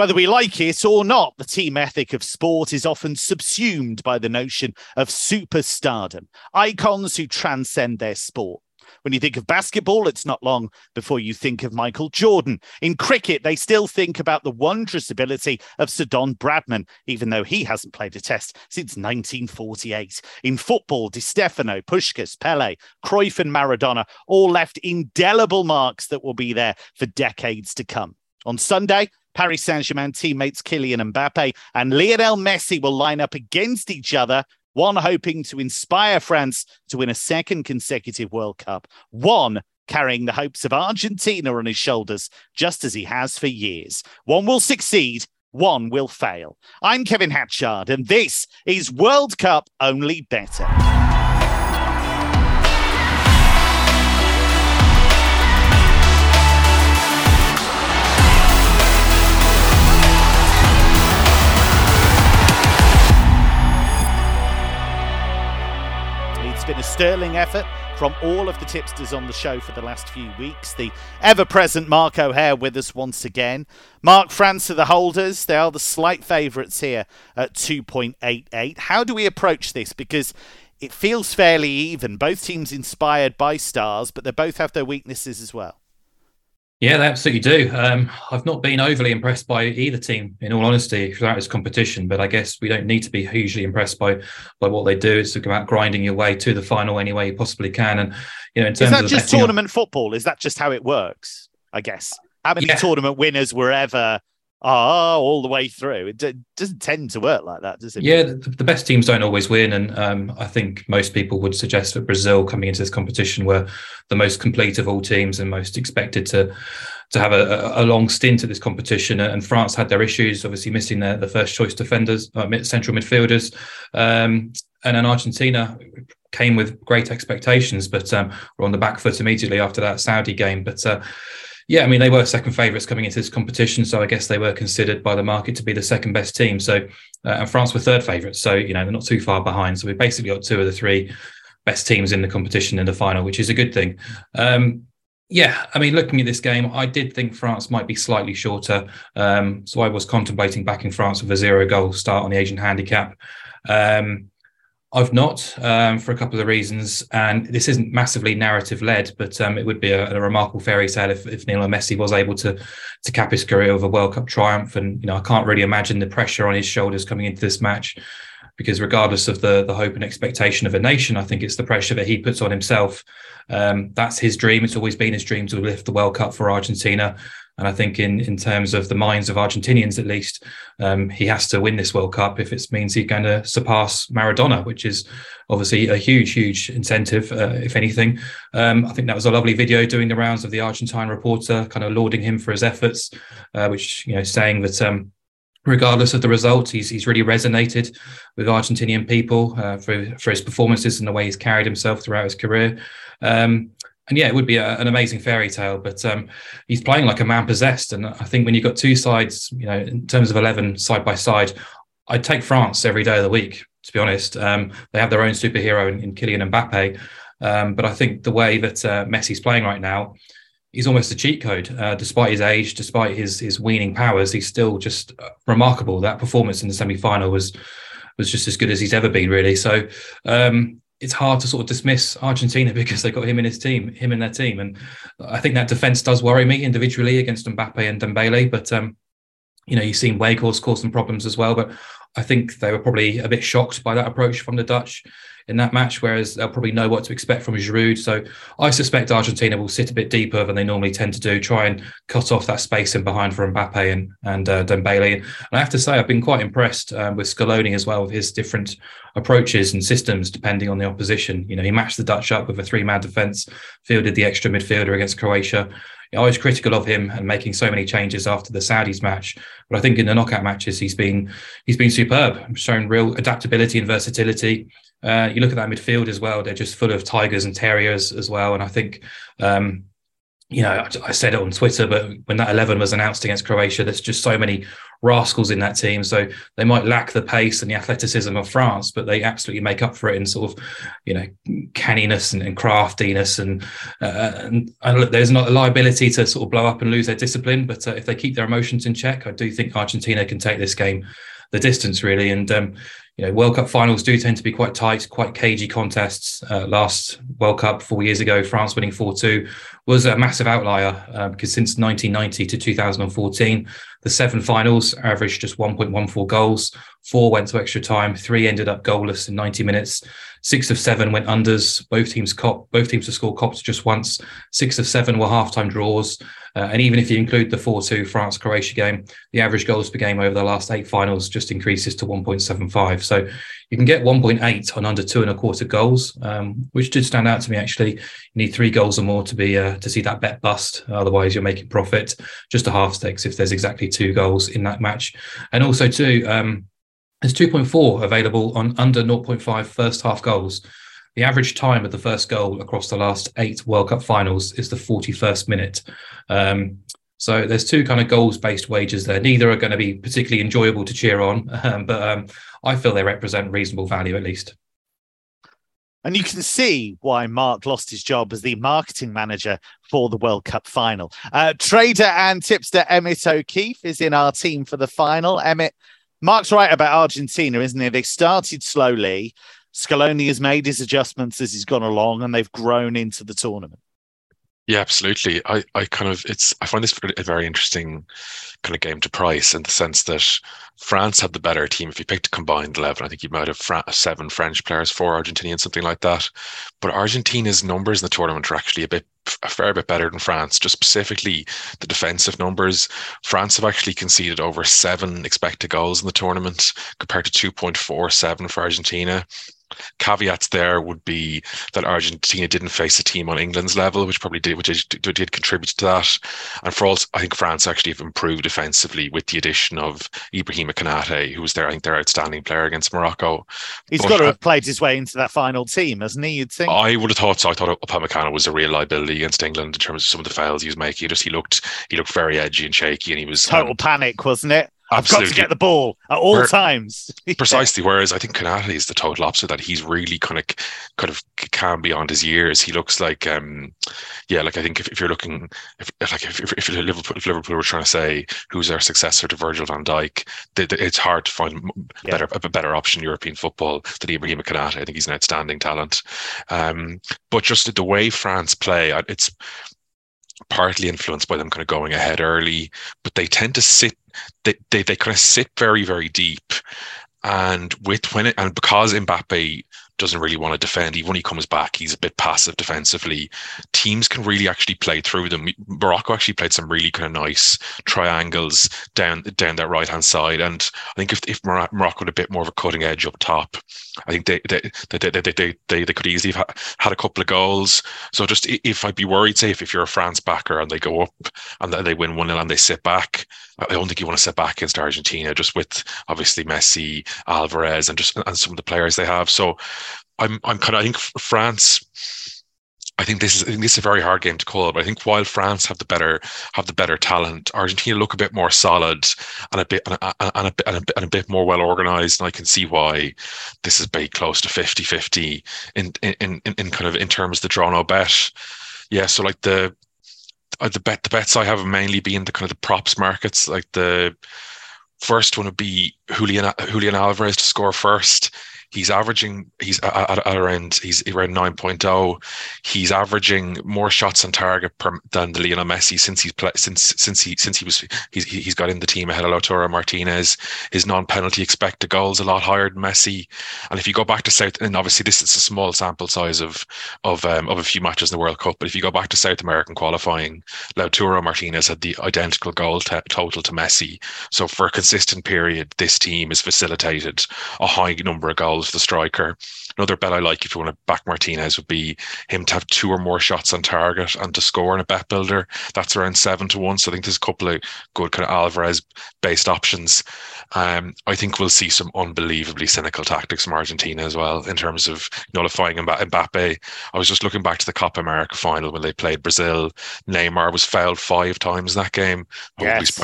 Whether we like it or not, the team ethic of sport is often subsumed by the notion of superstardom, icons who transcend their sport. When you think of basketball, it's not long before you think of Michael Jordan. In cricket, they still think about the wondrous ability of Sir Don Bradman, even though he hasn't played a test since 1948. In football, Di Stefano, Puskas, Pele, Cruyff, and Maradona all left indelible marks that will be there for decades to come. On Sunday, Paris Saint Germain teammates Kylian Mbappe and Lionel Messi will line up against each other. One hoping to inspire France to win a second consecutive World Cup, one carrying the hopes of Argentina on his shoulders, just as he has for years. One will succeed, one will fail. I'm Kevin Hatchard, and this is World Cup Only Better. Sterling effort from all of the tipsters on the show for the last few weeks. The ever present Mark O'Haire with us once again. Mark France are the holders. They are the slight favourites here at 2.88. How do we approach this? Because it feels fairly even. Both teams inspired by stars, but they both have their weaknesses as well. Yeah, they absolutely do. Um, I've not been overly impressed by either team, in all honesty, throughout this competition. But I guess we don't need to be hugely impressed by by what they do. It's about grinding your way to the final any way you possibly can. And you know, in terms is that of just tournament up, football? Is that just how it works? I guess how many yeah. tournament winners were ever ah all the way through. It d- doesn't tend to work like that, does it? Yeah, the, the best teams don't always win, and um, I think most people would suggest that Brazil coming into this competition were the most complete of all teams and most expected to to have a, a long stint at this competition. And France had their issues, obviously missing their the first choice defenders, uh, central midfielders, um, and then Argentina came with great expectations, but um, were on the back foot immediately after that Saudi game. But uh, yeah, I mean, they were second favourites coming into this competition, so I guess they were considered by the market to be the second best team. So, uh, and France were third favourites, so you know they're not too far behind. So we basically got two of the three best teams in the competition in the final, which is a good thing. Um, yeah, I mean, looking at this game, I did think France might be slightly shorter, um, so I was contemplating backing France with a zero goal start on the Asian handicap. Um, I've not um, for a couple of reasons, and this isn't massively narrative led, but um, it would be a, a, remarkable fairy tale if, if Lionel Messi was able to to cap his career with a World Cup triumph. And you know, I can't really imagine the pressure on his shoulders coming into this match, because regardless of the the hope and expectation of a nation, I think it's the pressure that he puts on himself. Um, that's his dream. It's always been his dream to lift the World Cup for Argentina. And I think in in terms of the minds of Argentinians, at least, um, he has to win this World Cup if it means he's going to surpass Maradona, which is obviously a huge, huge incentive, uh, if anything. Um, I think that was a lovely video doing the rounds of the Argentine reporter, kind of lauding him for his efforts, uh, which you know saying that. Um, regardless of the result, he's he's really resonated with Argentinian people uh, for for his performances and the way he's carried himself throughout his career. Um, and yeah, it would be a, an amazing fairy tale. But um, he's playing like a man possessed, and I think when you've got two sides, you know, in terms of eleven side by side, I'd take France every day of the week. To be honest, um, they have their own superhero in, in Kylian Mbappe, um, but I think the way that uh, Messi's playing right now, he's almost a cheat code. Uh, despite his age, despite his his weaning powers, he's still just uh, remarkable. That performance in the semi final was was just as good as he's ever been, really. So um, it's hard to sort of dismiss Argentina because they got him in his team, him in their team, and I think that defense does worry me individually against Mbappe and Dembele. But um, you know, you've seen Weghorst cause some problems as well. But I think they were probably a bit shocked by that approach from the Dutch in that match, whereas they'll probably know what to expect from Giroud. So I suspect Argentina will sit a bit deeper than they normally tend to do, try and cut off that space in behind for Mbappe and and uh, Dembele. And I have to say, I've been quite impressed um, with Scaloni as well with his different approaches and systems depending on the opposition. You know, he matched the Dutch up with a three-man defence, fielded the extra midfielder against Croatia. I was critical of him and making so many changes after the Saudis match, but I think in the knockout matches he's been he's been superb, shown real adaptability and versatility. Uh, you look at that midfield as well; they're just full of tigers and terriers as well. And I think, um, you know, I, said it on Twitter, but when that eleven was announced against Croatia, there's just so many rascals in that team. So they might lack the pace and the athleticism of France, but they absolutely make up for it in sort of, you know, canniness and, and craftiness. And, uh, and, and look, there's not a liability to sort of blow up and lose their discipline. But uh, if they keep their emotions in check, I do think Argentina can take this game the distance really. And um, you know, World Cup finals do tend to be quite tight, quite cagey contests. Uh, last World Cup four years ago, France winning 4 2 was a massive outlier uh, because since 1990 to 2014, the seven finals averaged just 1.14 goals. Four went to extra time, three ended up goalless in 90 minutes. Six of seven went unders. Both teams cop, both teams to score copped just once. Six of seven were halftime draws. Uh, and even if you include the 4 2 France Croatia game, the average goals per game over the last eight finals just increases to 1.75. So you can get 1.8 on under two and a quarter goals, um, which did stand out to me actually. You need three goals or more to be uh, to see that bet bust. Otherwise, you're making profit. Just a half stakes if there's exactly two goals in that match. And also, too, um, there's 2.4 available on under 0.5 first half goals. The average time of the first goal across the last eight World Cup finals is the 41st minute. Um, so there's two kind of goals based wagers there. Neither are going to be particularly enjoyable to cheer on, um, but um, I feel they represent reasonable value at least. And you can see why Mark lost his job as the marketing manager for the World Cup final. Uh, trader and tipster Emmett O'Keefe is in our team for the final. Emmett, Mark's right about Argentina, isn't he? They started slowly. Scaloni has made his adjustments as he's gone along, and they've grown into the tournament. Yeah, absolutely. I, I kind of it's I find this a very interesting kind of game to price in the sense that France had the better team. If you picked a combined eleven, I think you might have seven French players, four Argentinians, something like that. But Argentina's numbers in the tournament are actually a bit a fair bit better than France. Just specifically the defensive numbers, France have actually conceded over seven expected goals in the tournament compared to two point four seven for Argentina caveats there would be that Argentina didn't face a team on England's level, which probably did, which did, did contribute to that. And for all, I think France actually have improved defensively with the addition of Ibrahima Konate, who was there, I think, their outstanding player against Morocco. He's but, got to have played his way into that final team, hasn't he? You'd think. I would have thought so. I thought Upamecano was a real liability against England in terms of some of the fouls he was making. He just he looked he looked very edgy and shaky, and he was total um, panic, wasn't it? Absolutely. I've got to get the ball at all Where, times. precisely. Whereas I think Konate is the total opposite. That he's really kind of kind of calm beyond his years. He looks like, um, yeah, like I think if, if you're looking, if like if, if, if Liverpool, if Liverpool were trying to say who's their successor to Virgil Van Dijk, they, they, it's hard to find yeah. better a better option in European football than Ibrahim Konate. I think he's an outstanding talent. Um, but just the way France play, it's partly influenced by them kind of going ahead early, but they tend to sit they they, they kind of sit very, very deep. And with when it and because Mbappe doesn't really want to defend. Even when he comes back, he's a bit passive defensively. Teams can really actually play through them. Morocco actually played some really kind of nice triangles down down that right hand side, and I think if if Morocco had a bit more of a cutting edge up top, I think they they they they they, they, they could easily have had a couple of goals. So just if I'd be worried, say if, if you're a France backer and they go up and they win one 0 and they sit back, I don't think you want to sit back against Argentina just with obviously Messi, Alvarez, and just and some of the players they have. So I'm I'm kind of I think France. I think this is I think this is a very hard game to call, but I think while France have the better have the better talent, Argentina look a bit more solid and a bit and a, and a, and a, and a bit more well organized, and I can see why this is big close to 50-50 in in in, in kind of in terms of the draw no bet. Yeah, so like the Uh, the bet the bets I have mainly been the kind of the props markets, like the first one would be Julian Julian Alvarez to score first he's averaging he's at, at around he's around 9.0 he's averaging more shots on target per, than the Lionel Messi since he's play, since since he since he was he's he's got in the team ahead of Lautaro Martinez. His non-penalty expected goals a lot higher than Messi. And if you go back to South and obviously this is a small sample size of of um, of a few matches in the World Cup but if you go back to South American qualifying Lautaro Martinez had the identical goal t- total to Messi. So for a consistent period this team has facilitated a high number of goals the striker. another bet I like if you want to back Martinez would be him to have two or more shots on target and to score in a bet builder. That's around seven to one. So I think there's a couple of good kind of Alvarez based options. Um, I think we'll see some unbelievably cynical tactics from Argentina as well in terms of nullifying Mbappe. I was just looking back to the Copa America final when they played Brazil. Neymar was fouled five times in that game. Yes.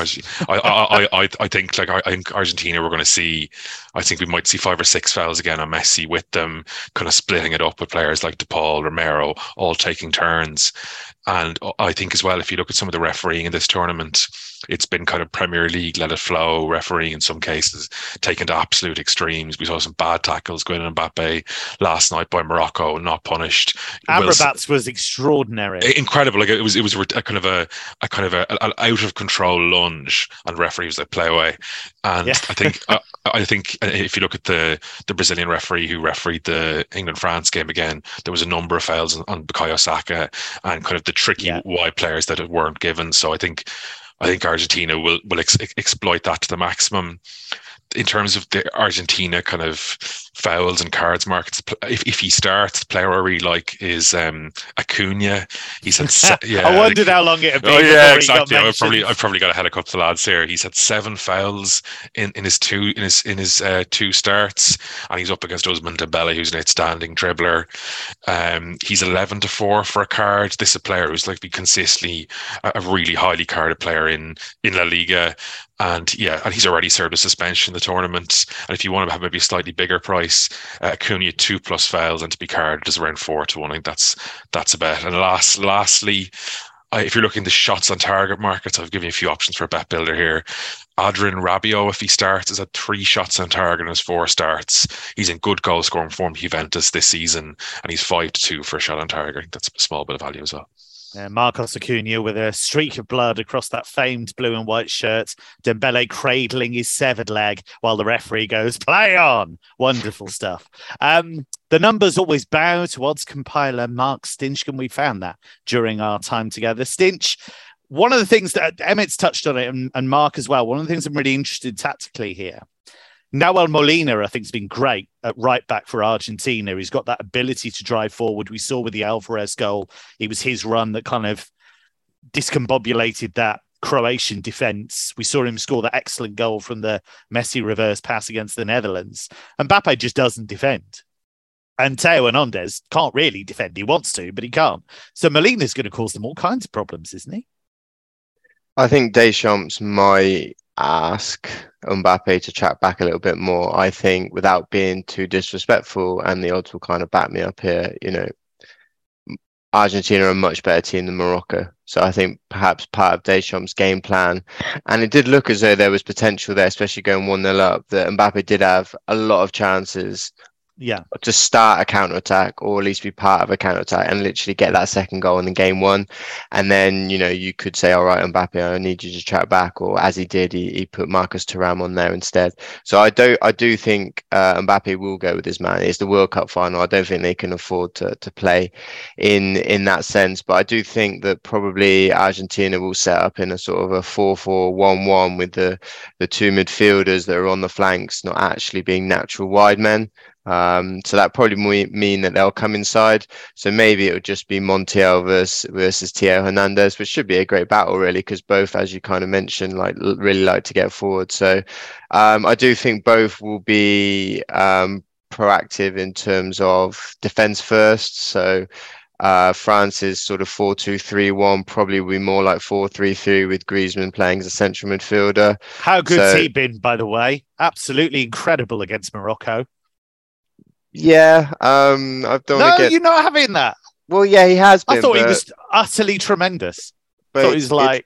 I, I, I, I think like I think Argentina we're going to see. I think we might see five or six fouls again on Messi with them kind of splitting it up with players like DePaul, Romero, all taking turns. And I think as well, if you look at some of the refereeing in this tournament, it's been kind of Premier League, let it flow, refereeing in some cases, taken to absolute extremes. We saw some bad tackles going in Mbappe last night by Morocco, not punished. Amrabat's was extraordinary, incredible. Like it was, it was a kind of a, a kind of a, an out of control lunge, and referee was like play away. And yeah. I think, I, I think if you look at the the Brazilian referee who refereed the England France game again, there was a number of fouls on, on Bukayo Saka and kind of the tricky yeah. wide players that weren't given. So I think I think Argentina will will ex- exploit that to the maximum in terms of the Argentina kind of fouls and cards markets, if, if he starts, the player I really like is um, Acuna. He's had se- yeah. I wondered like, how long it had been. Oh yeah, exactly. I've probably I've probably got a head of couple of lads here. He's had seven fouls in, in his two in his in his uh, two starts, and he's up against Ousmane Dembele, who's an outstanding dribbler. Um, he's eleven to four for a card. This is a player who's like be consistently a, a really highly carded player in in La Liga. And yeah, and he's already served a suspension in the tournament. And if you want to have maybe a slightly bigger price, uh, Acuna two plus fouls and to be carded is around four to one. I think that's that's a bet. And last, lastly, uh, if you're looking the shots on target markets, I've given you a few options for a bet builder here. Adrien Rabiot, if he starts, has had three shots on target in his four starts. He's in good goal scoring form Juventus this season, and he's five to two for a shot on target. I think that's a small bit of value as well. Uh, Marcos Acuna with a streak of blood across that famed blue and white shirt. Dembele cradling his severed leg while the referee goes, play on. Wonderful stuff. Um, the numbers always bow to odds compiler Mark Stinchcombe. We found that during our time together. Stinch, one of the things that Emmett's touched on it and, and Mark as well. One of the things I'm really interested tactically here Nahuel Molina, I think, has been great at right back for Argentina. He's got that ability to drive forward. We saw with the Alvarez goal, it was his run that kind of discombobulated that Croatian defense. We saw him score that excellent goal from the Messi reverse pass against the Netherlands. And Mbappe just doesn't defend. And Theo Hernandez can't really defend. He wants to, but he can't. So Molina's going to cause them all kinds of problems, isn't he? I think Deschamps might ask Mbappe to track back a little bit more. I think without being too disrespectful, and the odds will kind of back me up here. You know, Argentina are a much better team than Morocco. So I think perhaps part of Deschamps' game plan, and it did look as though there was potential there, especially going 1 0 up, that Mbappe did have a lot of chances yeah. To start a counter attack or at least be part of a counter attack and literally get that second goal in the game one and then you know you could say all right Mbappe I need you to track back or as he did he, he put Marcus Thuram on there instead. So I do I do think uh, Mbappe will go with his man. It's the World Cup final. I don't think they can afford to, to play in in that sense. But I do think that probably Argentina will set up in a sort of a 4-4-1-1 with the the two midfielders that are on the flanks not actually being natural wide men um, so that probably mean that they'll come inside. So maybe it would just be Montiel versus, versus Theo Hernandez, which should be a great battle, really, because both, as you kind of mentioned, like really like to get forward. So um, I do think both will be um, proactive in terms of defense first. So uh, France's sort of 4 2 3 1 probably will be more like 4 3 3 with Griezmann playing as a central midfielder. How good's so, he been, by the way? Absolutely incredible against Morocco. Yeah, um, I don't. No, get... you're not having that. Well, yeah, he has been. I thought but... he was utterly tremendous. But thought he's like. It,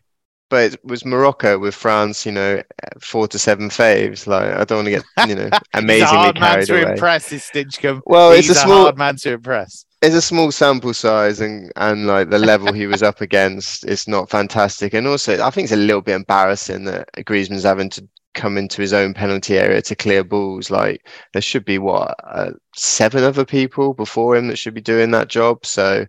but it was Morocco with France, you know, four to seven faves. Like I don't want to get, you know, amazingly a hard carried man to away. impress, is Stinchcombe. Well, he's it's a, small hard man to impress. It's a small sample size, and and like the level he was up against, it's not fantastic. And also, I think it's a little bit embarrassing that Griezmann's having to come into his own penalty area to clear balls. Like there should be what uh, seven other people before him that should be doing that job. So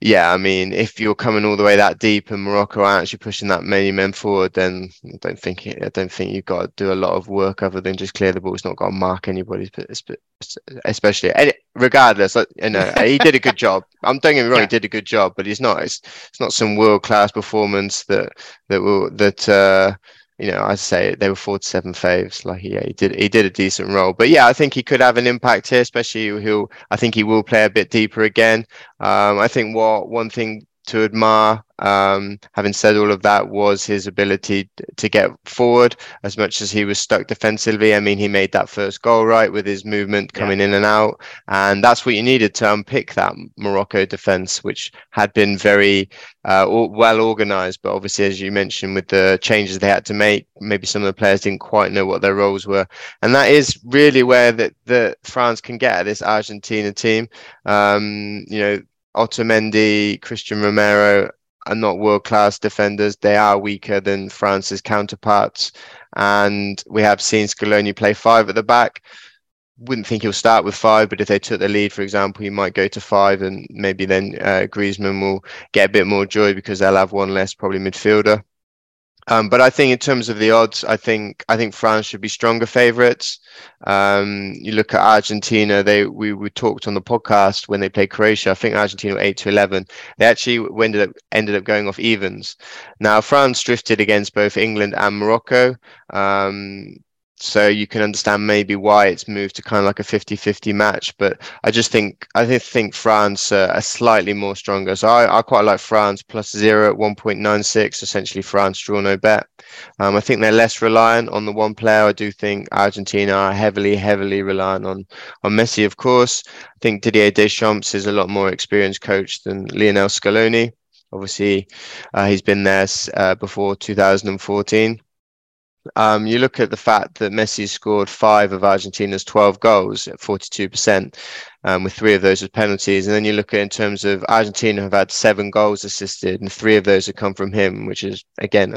yeah, I mean, if you're coming all the way that deep and Morocco are actually pushing that many men forward, then I don't think I don't think you've got to do a lot of work other than just clear the ball. It's not got to mark anybody, especially regardless. You know, he did a good job. I'm don't get me wrong, yeah. he did a good job, but he's not. It's, it's not some world class performance that that will that. uh you know, I say they were four to seven faves. Like, yeah, he did he did a decent role. But yeah, I think he could have an impact here, especially he'll. I think he will play a bit deeper again. Um, I think what one thing to admire. Um, having said all of that, was his ability to get forward as much as he was stuck defensively. I mean, he made that first goal right with his movement coming yeah. in and out, and that's what you needed to unpick that Morocco defense, which had been very uh, well organized. But obviously, as you mentioned, with the changes they had to make, maybe some of the players didn't quite know what their roles were, and that is really where that the France can get at this Argentina team. Um, you know Otamendi, Cristian Romero are not world class defenders. They are weaker than France's counterparts. And we have seen Scaloni play five at the back. Wouldn't think he'll start with five, but if they took the lead, for example, he might go to five, and maybe then uh, Griezmann will get a bit more joy because they'll have one less, probably midfielder. Um, but I think in terms of the odds, I think I think France should be stronger favourites. Um, you look at Argentina; they we, we talked on the podcast when they played Croatia. I think Argentina were eight to eleven. They actually ended up ended up going off evens. Now France drifted against both England and Morocco. Um, so you can understand maybe why it's moved to kind of like a 50-50 match but i just think i think france uh, are slightly more stronger. So I, I quite like france plus zero at 1.96 essentially france draw no bet. Um, i think they're less reliant on the one player. I do think argentina are heavily heavily reliant on on messi of course. I think didier deschamps is a lot more experienced coach than lionel scaloni. Obviously uh, he's been there uh, before 2014 um, you look at the fact that Messi scored five of Argentina's 12 goals at 42%, um, with three of those as penalties. And then you look at in terms of Argentina have had seven goals assisted, and three of those have come from him, which is again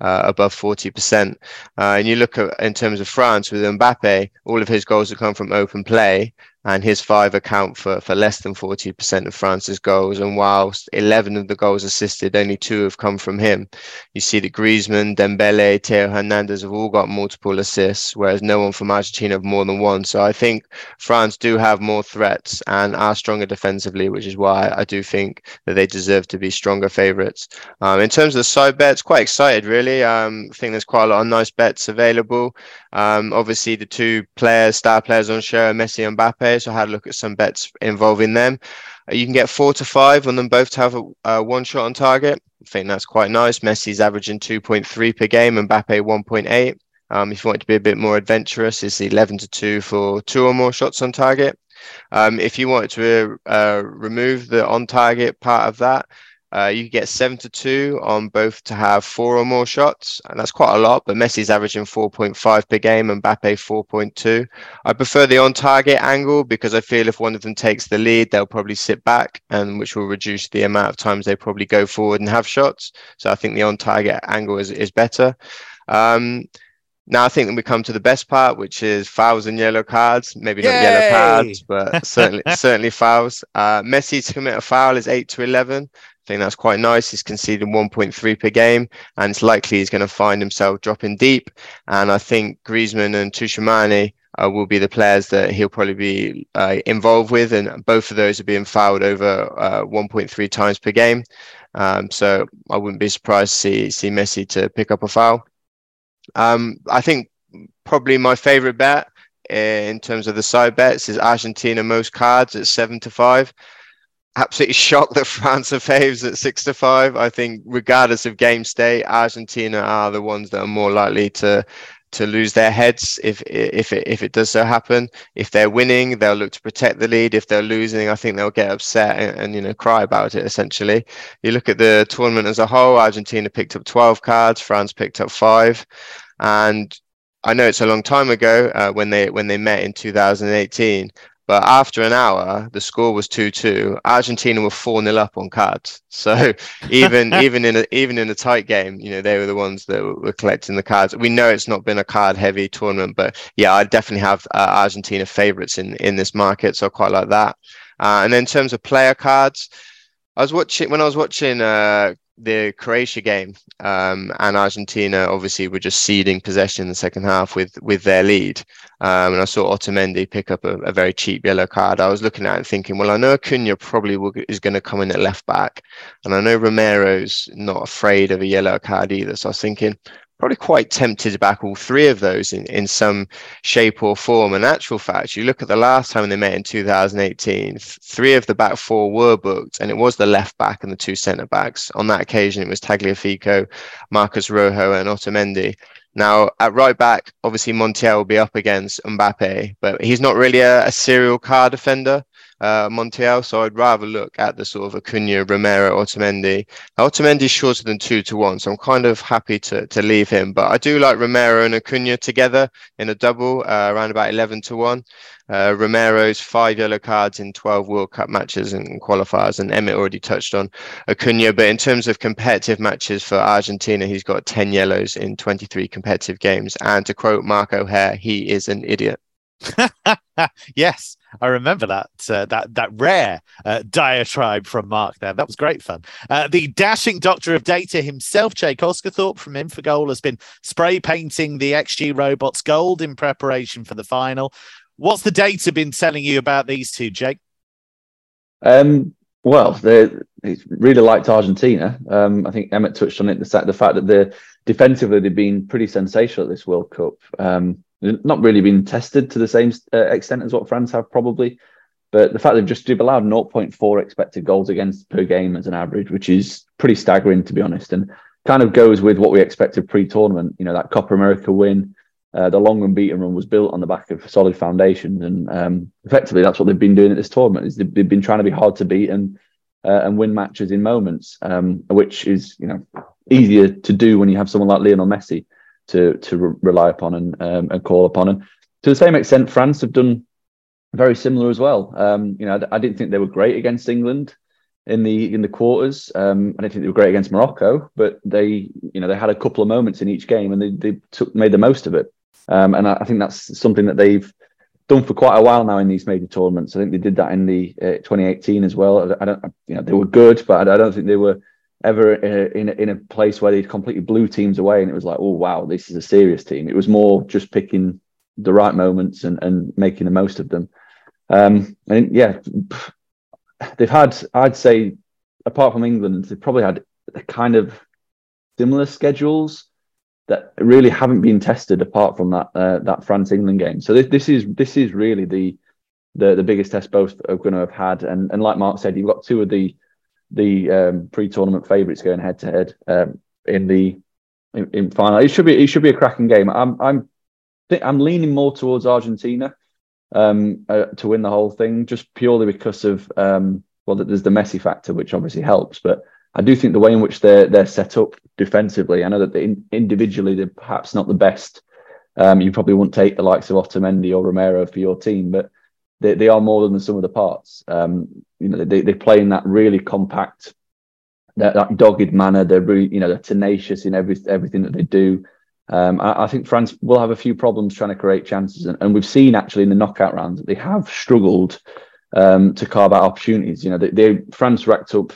uh, above 40%. Uh, and you look at in terms of France with Mbappe, all of his goals have come from open play, and his five account for, for less than 40% of France's goals. And whilst 11 of the goals assisted, only two have come from him. You see that Griezmann, Dembele, Theo Hernandez have all got multiple assists, whereas no one from Argentina have more than one. So I think France do have more threats and are stronger defensively, which is why I do think that they deserve to be stronger favourites. Um, in terms of the side bets, quite excited really. Um, I think there's quite a lot of nice bets available. Um, obviously, the two players, star players on show, Messi and Mbappe. So I had a look at some bets involving them. Uh, you can get four to five on them both to have a, one shot on target. I think that's quite nice. Messi's averaging 2.3 per game and Mbappe 1.8. Um, if you want to be a bit more adventurous, it's 11 to 2 for two or more shots on target. Um, if you wanted to uh, remove the on target part of that, uh, you get seven to two on both to have four or more shots, and that's quite a lot. But Messi's averaging 4.5 per game and Mbappe 4.2. I prefer the on-target angle because I feel if one of them takes the lead, they'll probably sit back, and which will reduce the amount of times they probably go forward and have shots. So I think the on-target angle is is better. Um, now I think that we come to the best part, which is fouls and yellow cards. Maybe Yay! not yellow cards, but certainly certainly fouls. Uh, Messi to commit a foul is eight to eleven I think that's quite nice. He's conceding 1.3 per game, and it's likely he's going to find himself dropping deep. And I think Griezmann and Tchouameni uh, will be the players that he'll probably be uh, involved with, and both of those are being fouled over uh, 1.3 times per game. Um, so I wouldn't be surprised to see see Messi to pick up a foul. Um, I think probably my favourite bet uh, in terms of the side bets is Argentina most cards at seven to five absolutely shocked that France are faves at six to five. I think, regardless of game state, Argentina are the ones that are more likely to to lose their heads if if it, if it does so happen. If they're winning, they'll look to protect the lead. If they're losing, I think they'll get upset and, and, you know cry about it. Essentially, you look at the tournament as a whole. Argentina picked up 12 cards. France picked up five, and I know it's a long time ago uh, when they when they met in 2018, but after an hour, the score was two-two. Argentina were four 0 up on cards. So even even in a even in a tight game, you know they were the ones that were collecting the cards. We know it's not been a card-heavy tournament, but yeah, I definitely have uh, Argentina favourites in in this market, so I quite like that. Uh, and then in terms of player cards, I was watching when I was watching uh, the Croatia game, um, and Argentina obviously were just ceding possession in the second half with with their lead. Um, and I saw Otamendi pick up a, a, very cheap yellow card. I was looking at it thinking, well, I know Acuna probably will, is going to come in at left back, and I know Romero's not afraid of a yellow card either. So I was thinking, probably quite tempted to back all three of those in, in some shape or form. And actual fact, you look at the last time they met in 2018, three of the back four were booked, and it was the left back and the two centre backs. On that occasion, it was Tagliafico, Marcos Rojo, and Otamendi. Now, at right back, obviously Montiel will be up against Mbappe, but he's not really a, a serial car defender uh, Montiel. So I'd rather look at the sort of Acuna, Romero, Otamendi. Otamendi's shorter than two to one, so I'm kind of happy to, to leave him. But I do like Romero and Acuna together in a double, uh, around about 11 to one. Uh, Romero's five yellow cards in 12 World Cup matches and qualifiers, and Emmett already touched on Acuna. But in terms of competitive matches for Argentina, he's got 10 yellows in 23 competitive games. And to quote Mark O'Haire, he is an idiot. yes, I remember that uh, that that rare uh, diatribe from Mark there. That was great fun. Uh, the dashing doctor of data himself, Jake Osgathorpe from Infogol, has been spray painting the XG robots gold in preparation for the final. What's the data been telling you about these two, Jake? Um, well, they, they really liked Argentina. Um, I think Emmett touched on it. The, the fact that they're defensively they've been pretty sensational at this World Cup. Um, not really been tested to the same uh, extent as what France have probably. But the fact they've just they've allowed 0.4 expected goals against per game as an average, which is pretty staggering to be honest, and kind of goes with what we expected pre-tournament. You know that Copa America win, uh, the long unbeaten run was built on the back of solid foundations, and um, effectively that's what they've been doing at this tournament. Is they've, they've been trying to be hard to beat and uh, and win matches in moments, um, which is you know easier to do when you have someone like Lionel Messi to to re- rely upon and um, and call upon. And to the same extent, France have done very similar as well. Um, you know, I, I, didn't think they were great against England in the in the quarters. Um, I didn't think they were great against Morocco, but they you know they had a couple of moments in each game and they they took made the most of it. Um, and I, I, think that's something that they've done for quite a while now in these major tournaments. I think they did that in the uh, 2018 as well. I don't, you know, they were good, but I, I don't think they were ever uh, in a, in a place where they'd completely blew teams away and it was like, oh wow, this is a serious team. It was more just picking the right moments and, and making the most of them. Um, and yeah, they've had, I'd say, apart from England, they've probably had a kind of similar schedules that really haven't been tested apart from that uh, that France England game. So this, this is this is really the the the biggest test both are going to have had. And and like Mark said, you've got two of the the um, pre-tournament favourites going head to head in the in, in, final. It should be it should be a cracking game. I'm I'm I'm leaning more towards Argentina um, uh, to win the whole thing, just purely because of um, well, there's the Messi factor, which obviously helps, but I do think the way in which they're they're set up defensively. I know that in, individually they're perhaps not the best. Um, you probably wouldn't take the likes of Otamendi or Romero for your team, but they, they are more than the sum of the parts. Um, you know, they, they play in that really compact, that, that dogged manner. They're really, you know, they're tenacious in every everything that they do. Um, I, I, think France will have a few problems trying to create chances, and, and we've seen actually in the knockout rounds that they have struggled um, to carve out opportunities. You know, they, they France racked up,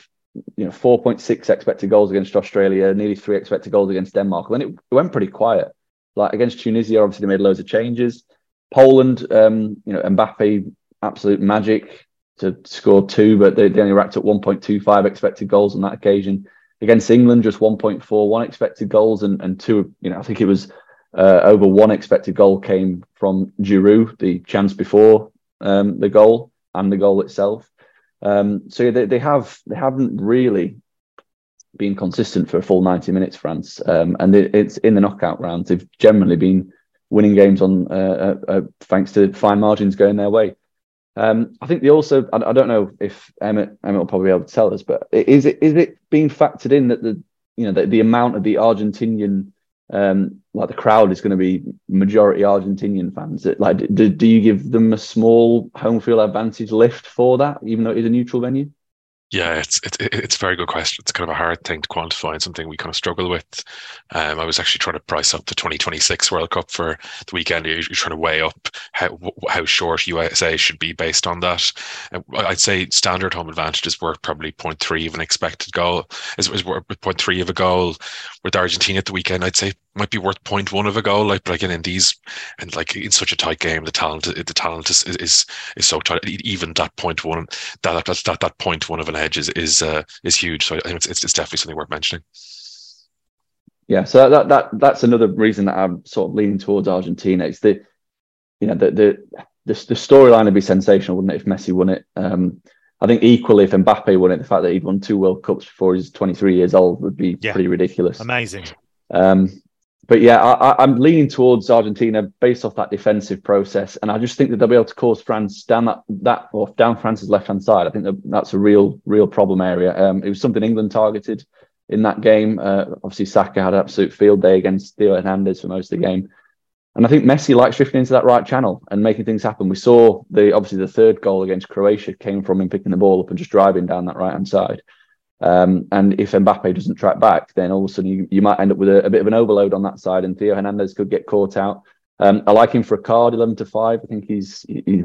you know, four point six expected goals against Australia, nearly three expected goals against Denmark. Then it, it went pretty quiet. Like against Tunisia, obviously they made loads of changes. Poland, um, you know, Mbappe, absolute magic to score two, but they, they only racked up 1.25 expected goals on that occasion. Against England, just 1.41 expected goals and, and two, you know, I think it was uh, over one expected goal came from Giroud, the chance before um, the goal and the goal itself. Um, so they, they have they haven't really been consistent for a full 90 minutes, France. Um, and it, it's in the knockout rounds. They've generally been winning games on uh, uh, uh, thanks to fine margins going their way. Um, I think they also. I, I, don't know if Emmett Emmett will probably be able to tell us, but is it is it being factored in that the you know the, the amount of the Argentinian um, like the crowd is going to be majority Argentinian fans. Like, do, do you give them a small home field advantage lift for that, even though it is a neutral venue? Yeah, it's it's it's a very good question. It's kind of a hard thing to quantify and something we kind of struggle with. Um, I was actually trying to price up the 2026 World Cup for the weekend. You're, trying to weigh up how how short USA should be based on that. I'd say standard home advantage is worth probably 0.3 of an expected goal. Is, is worth 0.3 of a goal. With Argentina at the weekend, I'd say might be worth 0.1 of a goal. Like like in, in these and like in such a tight game, the talent the talent is is is so tight. Even that 0.1 that that that, that 0.1 of an edge is is uh, is huge. So I think it's, it's definitely something worth mentioning. Yeah, so that that that's another reason that I'm sort of leaning towards Argentina. It's the you know the the the, the storyline would be sensational, wouldn't it, if Messi won it? Um, I think equally, if Mbappe won it, the fact that he'd won two World Cups before he's 23 years old would be yeah. pretty ridiculous. Amazing. Um, but yeah, I, am leaning towards Argentina based off that defensive process, and I just think that they'll be able to cause France down that that or down France's left hand side. I think that that's a real real problem area. Um, it was something England targeted in that game. Uh, obviously, Saka had an absolute field day against Theo Hernandez for most of the game, and I think Messi likes drifting into that right channel and making things happen. We saw the obviously the third goal against Croatia came from him picking the ball up and just driving down that right hand side. Um, and if Mbappe doesn't track back, then all of a sudden you, you might end up with a, a, bit of an overload on that side, and Theo Hernandez could get caught out. Um, I like him for a card, eleven to five. I think he's, he's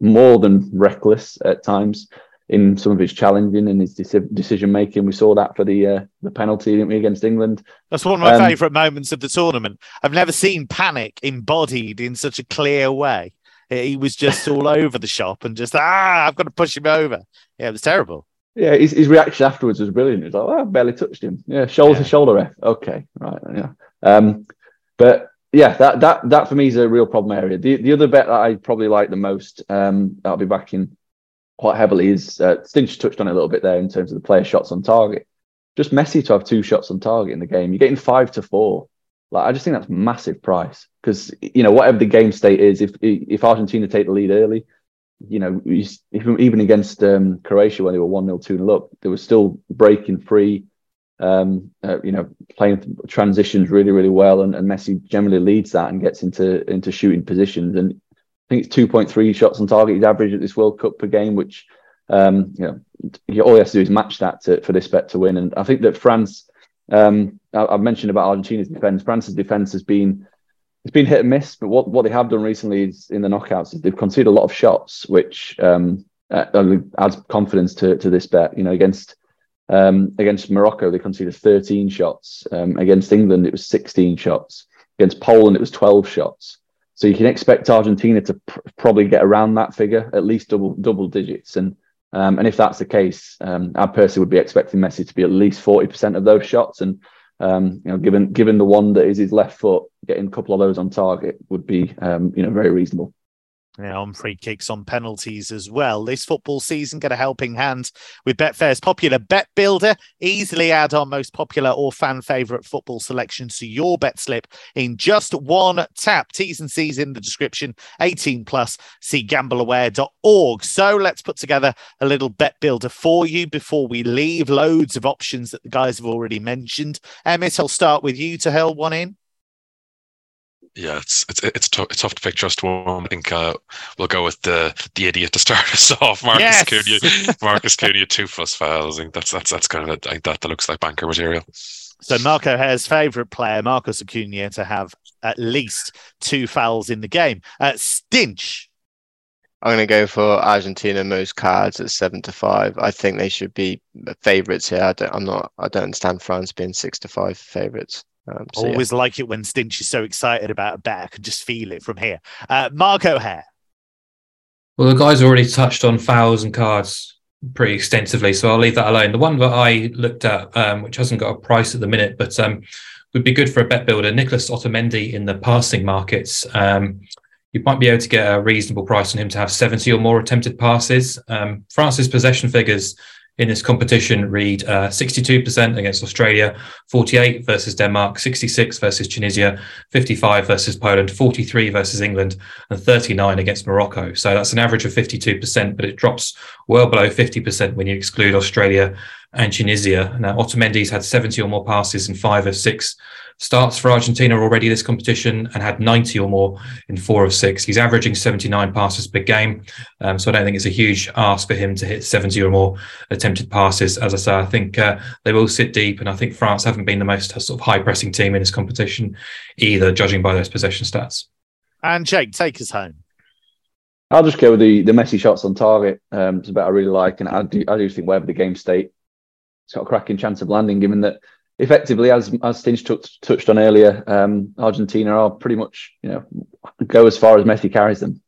more than reckless at times in some of his challenging and his decision making. We saw that for the uh, the penalty, didn't we, against England? That's one of my um, favourite moments of the tournament. I've never seen panic embodied in such a clear way. He was just all over the shop and just ah, I've got to push him over. Yeah, it was terrible. Yeah, his, his reaction afterwards was brilliant. He was like, oh, I barely touched him. Yeah, shoulder yeah. to shoulder ref. Okay, right. Yeah. Um, but yeah, that that that for me is a real problem area. The the other bet that I probably like the most, um, I'll be backing quite heavily is uh, Stinch touched on it a little bit there in terms of the player shots on target. Just Messi to have two shots on target in the game. You're getting five to four. Like I just think that's massive price because you know whatever the game state is, if if Argentina take the lead early, you know, even against um, Croatia when they were 1 0, 2 0 up, they were still breaking free, um, uh, you know, playing transitions really, really well. And, and, Messi generally leads that and gets into into shooting positions. And I think it's 2.3 shots on target, his average at this World Cup per game, which, um, you know, all he has to do is match that to, for this bet to win. And I think that France, um, I, have mentioned about Argentina's defence, France's defence has been it's been hit and miss, but what, what they have done recently is in the knockouts is they've conceded a lot of shots, which um, uh, adds confidence to, to this bet. You know, against um, against Morocco, they conceded 13 shots. Um, against England, it was 16 shots. Against Poland, it was 12 shots. So you can expect Argentina to pr- probably get around that figure, at least double double digits. And um, and if that's the case, um, I personally would be expecting Messi to be at least 40% of those shots. And um, you know, given given the one that is his left foot, getting a couple of those on target would be, um, you know, very reasonable. Yeah, on free kicks, on penalties as well. This football season get a helping hand with Betfair's popular Bet Builder. Easily add our most popular or fan favourite football selections to your bet slip in just one tap. T's and C's in the description. 18 plus. See gambleaware.org. So let's put together a little Bet Builder for you before we leave. Loads of options that the guys have already mentioned. Emmett, I'll start with you to hurl one in. Yeah, it's it's it's tough. It's tough to pick just one. I think uh, we'll go with the the idiot to start us off, Marcus yes! Acuna. Marcus Acuna two plus fouls. I think that's that's that's kind of I think that, that looks like banker material. So Marco O'Haire's favourite player, Marcus Acuna, to have at least two fouls in the game. Uh, Stinch. I'm going to go for Argentina most cards at seven to five. I think they should be favourites here. I don't, I'm not. I don't understand France being six to five favourites. Um, so Always yeah. like it when Stinch is so excited about a bet. I can just feel it from here. Uh, Mark O'Haire. Well, the guys already touched on fouls and cards pretty extensively, so I'll leave that alone. The one that I looked at, um, which hasn't got a price at the minute, but um, would be good for a bet builder, Nicholas Otamendi in the passing markets. Um, you might be able to get a reasonable price on him to have 70 or more attempted passes. Um, France's possession figures in this competition read uh, 62% against Australia, 48 versus Denmark, 66 versus Tunisia, 55 versus Poland, 43 versus England, and 39 against Morocco. So that's an average of 52%, but it drops well below 50% when you exclude Australia and Tunisia. Now, Otamendi's had 70 or more passes in five of six starts for Argentina already this competition and had 90 or more in four of six. He's averaging 79 passes per game. Um, so I don't think it's a huge ask for him to hit 70 or more attempted passes. As I say, I think uh, they will sit deep. And I think France haven't been the most sort of high pressing team in this competition either, judging by those possession stats. And Jake, take us home. I'll just go with the the Messi shots on target. Um, it's a bit I really like, and I do I do think wherever the game state, it's got a cracking chance of landing. Given that effectively, as as Stinch touched on earlier, um, Argentina are pretty much you know go as far as Messi carries them.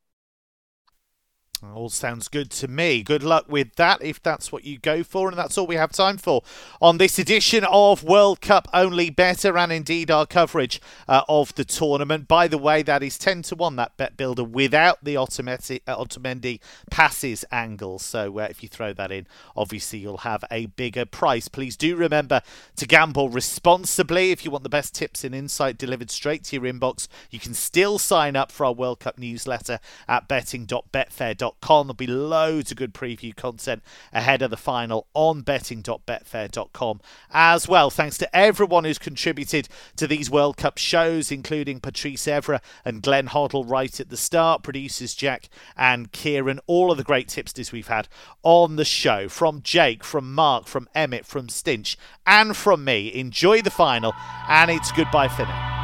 All sounds good to me. Good luck with that if that's what you go for. And that's all we have time for on this edition of World Cup Only Better and indeed our coverage uh, of the tournament. By the way, that is 10 to 1, that bet builder, without the Otamendi passes angle. So uh, if you throw that in, obviously you'll have a bigger price. Please do remember to gamble responsibly. If you want the best tips and insight delivered straight to your inbox, you can still sign up for our World Cup newsletter at betting.betfair.com betting.betfair.com. There'll be loads of good preview content ahead of the final on betting.betfair.com as well. Thanks to everyone who's contributed to these World Cup shows, including Patrice Evra and Glenn Hoddle right at the start, producers Jack and Kieran, all of the great tipsters we've had on the show. From Jake, from Mark, from Emmett, from Stinch, and from me. Enjoy the final, and it's goodbye for now.